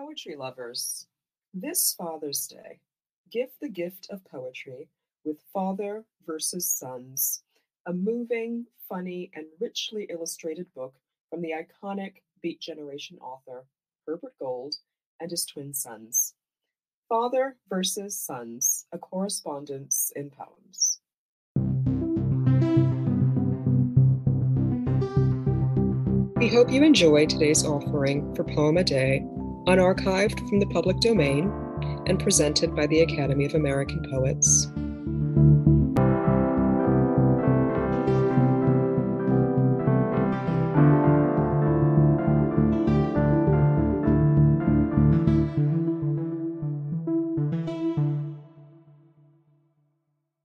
poetry lovers. This Father's Day, give the gift of poetry with Father versus Sons, a moving, funny, and richly illustrated book from the iconic Beat Generation author Herbert Gold and his twin sons. Father versus Sons, a correspondence in poems. We hope you enjoy today's offering for Poem a Day, unarchived from the public domain and presented by the Academy of American Poets.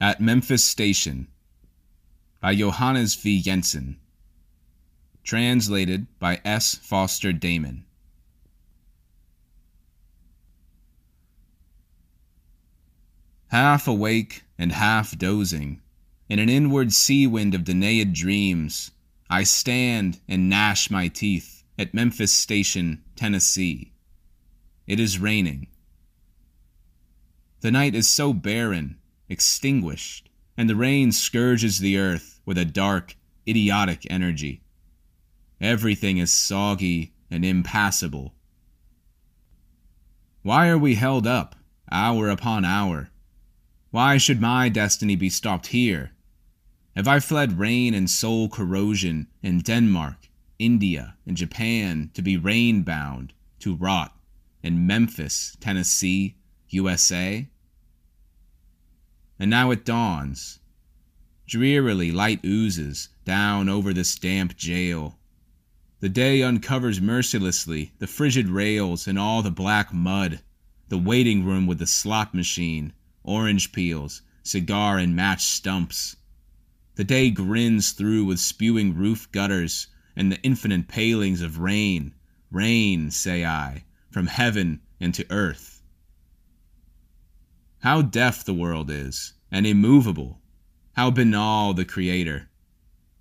At Memphis Station by Johannes V. Jensen. Translated by S. Foster Damon. Half awake and half dozing, in an inward sea wind of Danaid dreams, I stand and gnash my teeth at Memphis Station, Tennessee. It is raining. The night is so barren, extinguished, and the rain scourges the earth with a dark, idiotic energy. Everything is soggy and impassable. Why are we held up, hour upon hour? Why should my destiny be stopped here? Have I fled rain and soul corrosion in Denmark, India, and Japan to be rain bound, to rot in Memphis, Tennessee, USA? And now it dawns. Drearily light oozes down over this damp jail. The day uncovers mercilessly the frigid rails and all the black mud, the waiting room with the slot machine, orange peels, cigar and match stumps. The day grins through with spewing roof gutters and the infinite palings of rain, rain, say I, from heaven into earth. How deaf the world is, and immovable, how banal the Creator.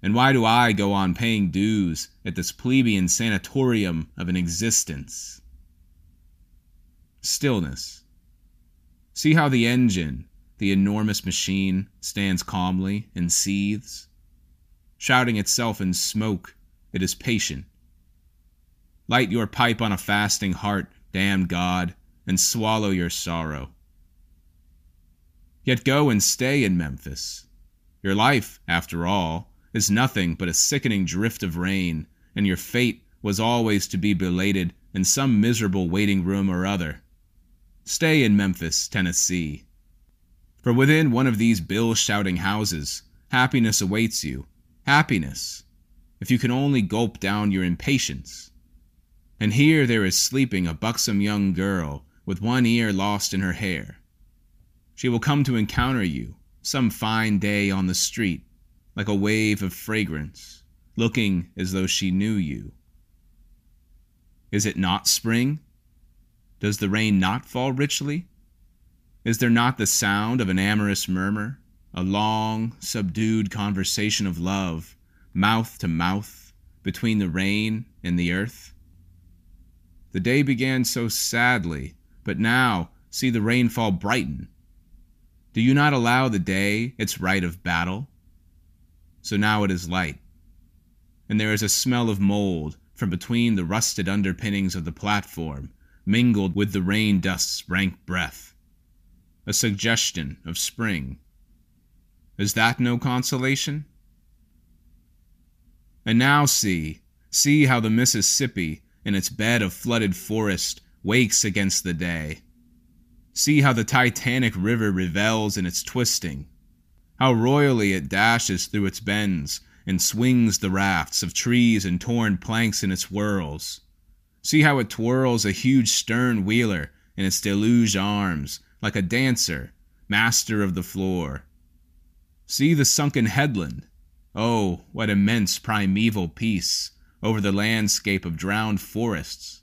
And why do I go on paying dues at this plebeian sanatorium of an existence? Stillness. See how the engine, the enormous machine, stands calmly and seethes. Shouting itself in smoke, it is patient. Light your pipe on a fasting heart, damn God, and swallow your sorrow. Yet go and stay in Memphis. Your life, after all, is nothing but a sickening drift of rain, and your fate was always to be belated in some miserable waiting room or other. Stay in Memphis, Tennessee. For within one of these bill shouting houses, happiness awaits you. Happiness, if you can only gulp down your impatience. And here there is sleeping a buxom young girl with one ear lost in her hair. She will come to encounter you some fine day on the street like a wave of fragrance, looking as though she knew you. Is it not spring? Does the rain not fall richly? Is there not the sound of an amorous murmur, a long, subdued conversation of love, mouth to mouth, between the rain and the earth? The day began so sadly, but now see the rainfall brighten. Do you not allow the day its right of battle? so now it is light. And there is a smell of mold from between the rusted underpinnings of the platform, mingled with the rain dust's rank breath. A suggestion of spring. Is that no consolation? And now see, see how the Mississippi, in its bed of flooded forest, wakes against the day. See how the Titanic River revels in its twisting, how royally it dashes through its bends and swings the rafts of trees and torn planks in its whirls. See how it twirls a huge stern wheeler in its deluge arms, like a dancer, master of the floor. See the sunken headland. Oh, what immense primeval peace over the landscape of drowned forests.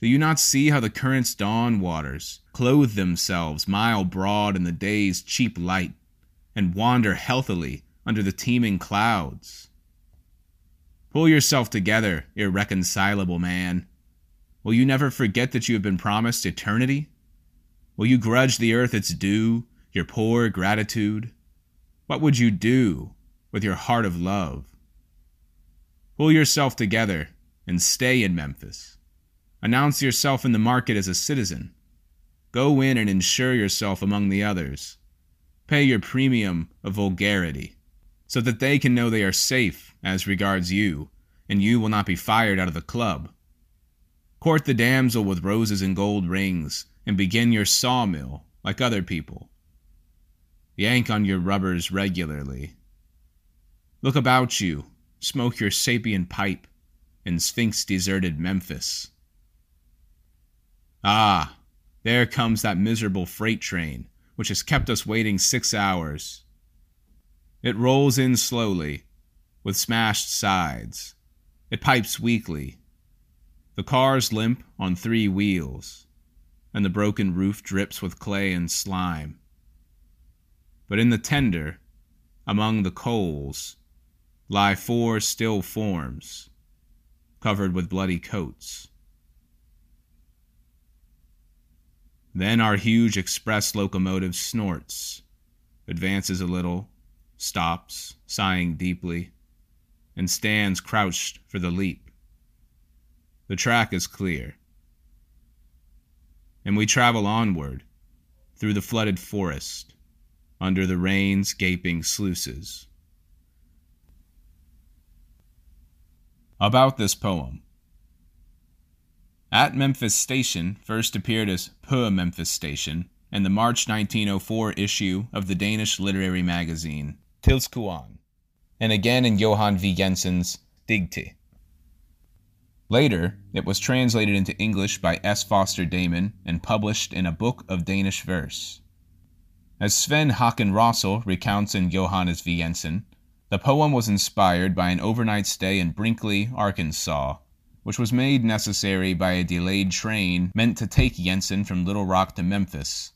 Do you not see how the current's dawn waters clothe themselves mile broad in the day's cheap light? and wander healthily under the teeming clouds. Pull yourself together, irreconcilable man. Will you never forget that you have been promised eternity? Will you grudge the earth its due, your poor gratitude? What would you do with your heart of love? Pull yourself together and stay in Memphis. Announce yourself in the market as a citizen. Go in and insure yourself among the others. Pay your premium of vulgarity so that they can know they are safe as regards you, and you will not be fired out of the club. Court the damsel with roses and gold rings, and begin your sawmill like other people. Yank on your rubbers regularly. Look about you, smoke your sapient pipe in Sphinx deserted Memphis. Ah, there comes that miserable freight train, which has kept us waiting six hours. It rolls in slowly, with smashed sides. It pipes weakly. The cars limp on three wheels, and the broken roof drips with clay and slime. But in the tender, among the coals, lie four still forms, covered with bloody coats. Then our huge express locomotive snorts, advances a little, stops, sighing deeply, and stands crouched for the leap. The track is clear. And we travel onward through the flooded forest, under the rain's gaping sluices. About this poem. At Memphis Station first appeared as På Memphis Station in the March 1904 issue of the Danish literary magazine Tilskueren, and again in Johan V. Jensen's Digte. Later, it was translated into English by S. Foster Damon and published in a book of Danish verse. As Sven Hakon Rossel recounts in Johannes V. Jensen, the poem was inspired by an overnight stay in Brinkley, Arkansas, which was made necessary by a delayed train meant to take Jensen from Little Rock to Memphis.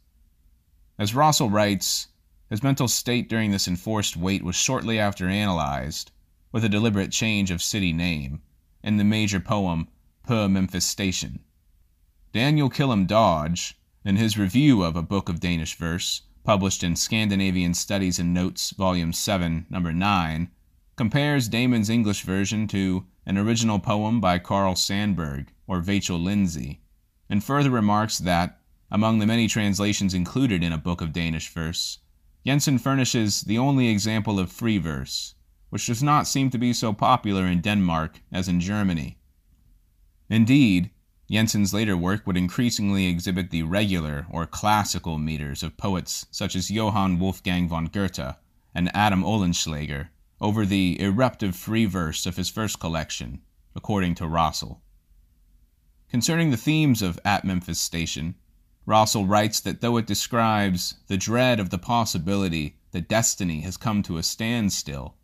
As Rossel writes, his mental state during this enforced wait was shortly after analyzed, with a deliberate change of city name, in the major poem På Memphis Station. Daniel Kilham Dodge, in his review of A Book of Danish Verse, published in Scandinavian Studies and Notes, Volume 7, Number 9, compares Damon's English version to an original poem by Carl Sandburg or Vachel Lindsay, and further remarks that, among the many translations included in a book of Danish verse, Jensen furnishes the only example of free verse, which does not seem to be so popular in Denmark as in Germany. Indeed, Jensen's later work would increasingly exhibit the regular or classical meters of poets such as Johann Wolfgang von Goethe and Adam Oehlenschläger, over the eruptive free verse of his first collection, according to Rossel. Concerning the themes of At Memphis Station, Rossel writes that though it describes the dread of the possibility that destiny has come to a standstill,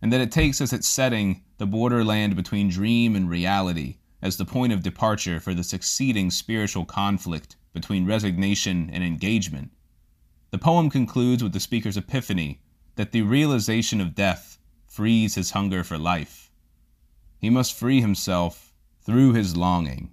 and that it takes as its setting the borderland between dream and reality as the point of departure for the succeeding spiritual conflict between resignation and engagement, the poem concludes with the speaker's epiphany that the realization of death frees his hunger for life. He must free himself through his longing.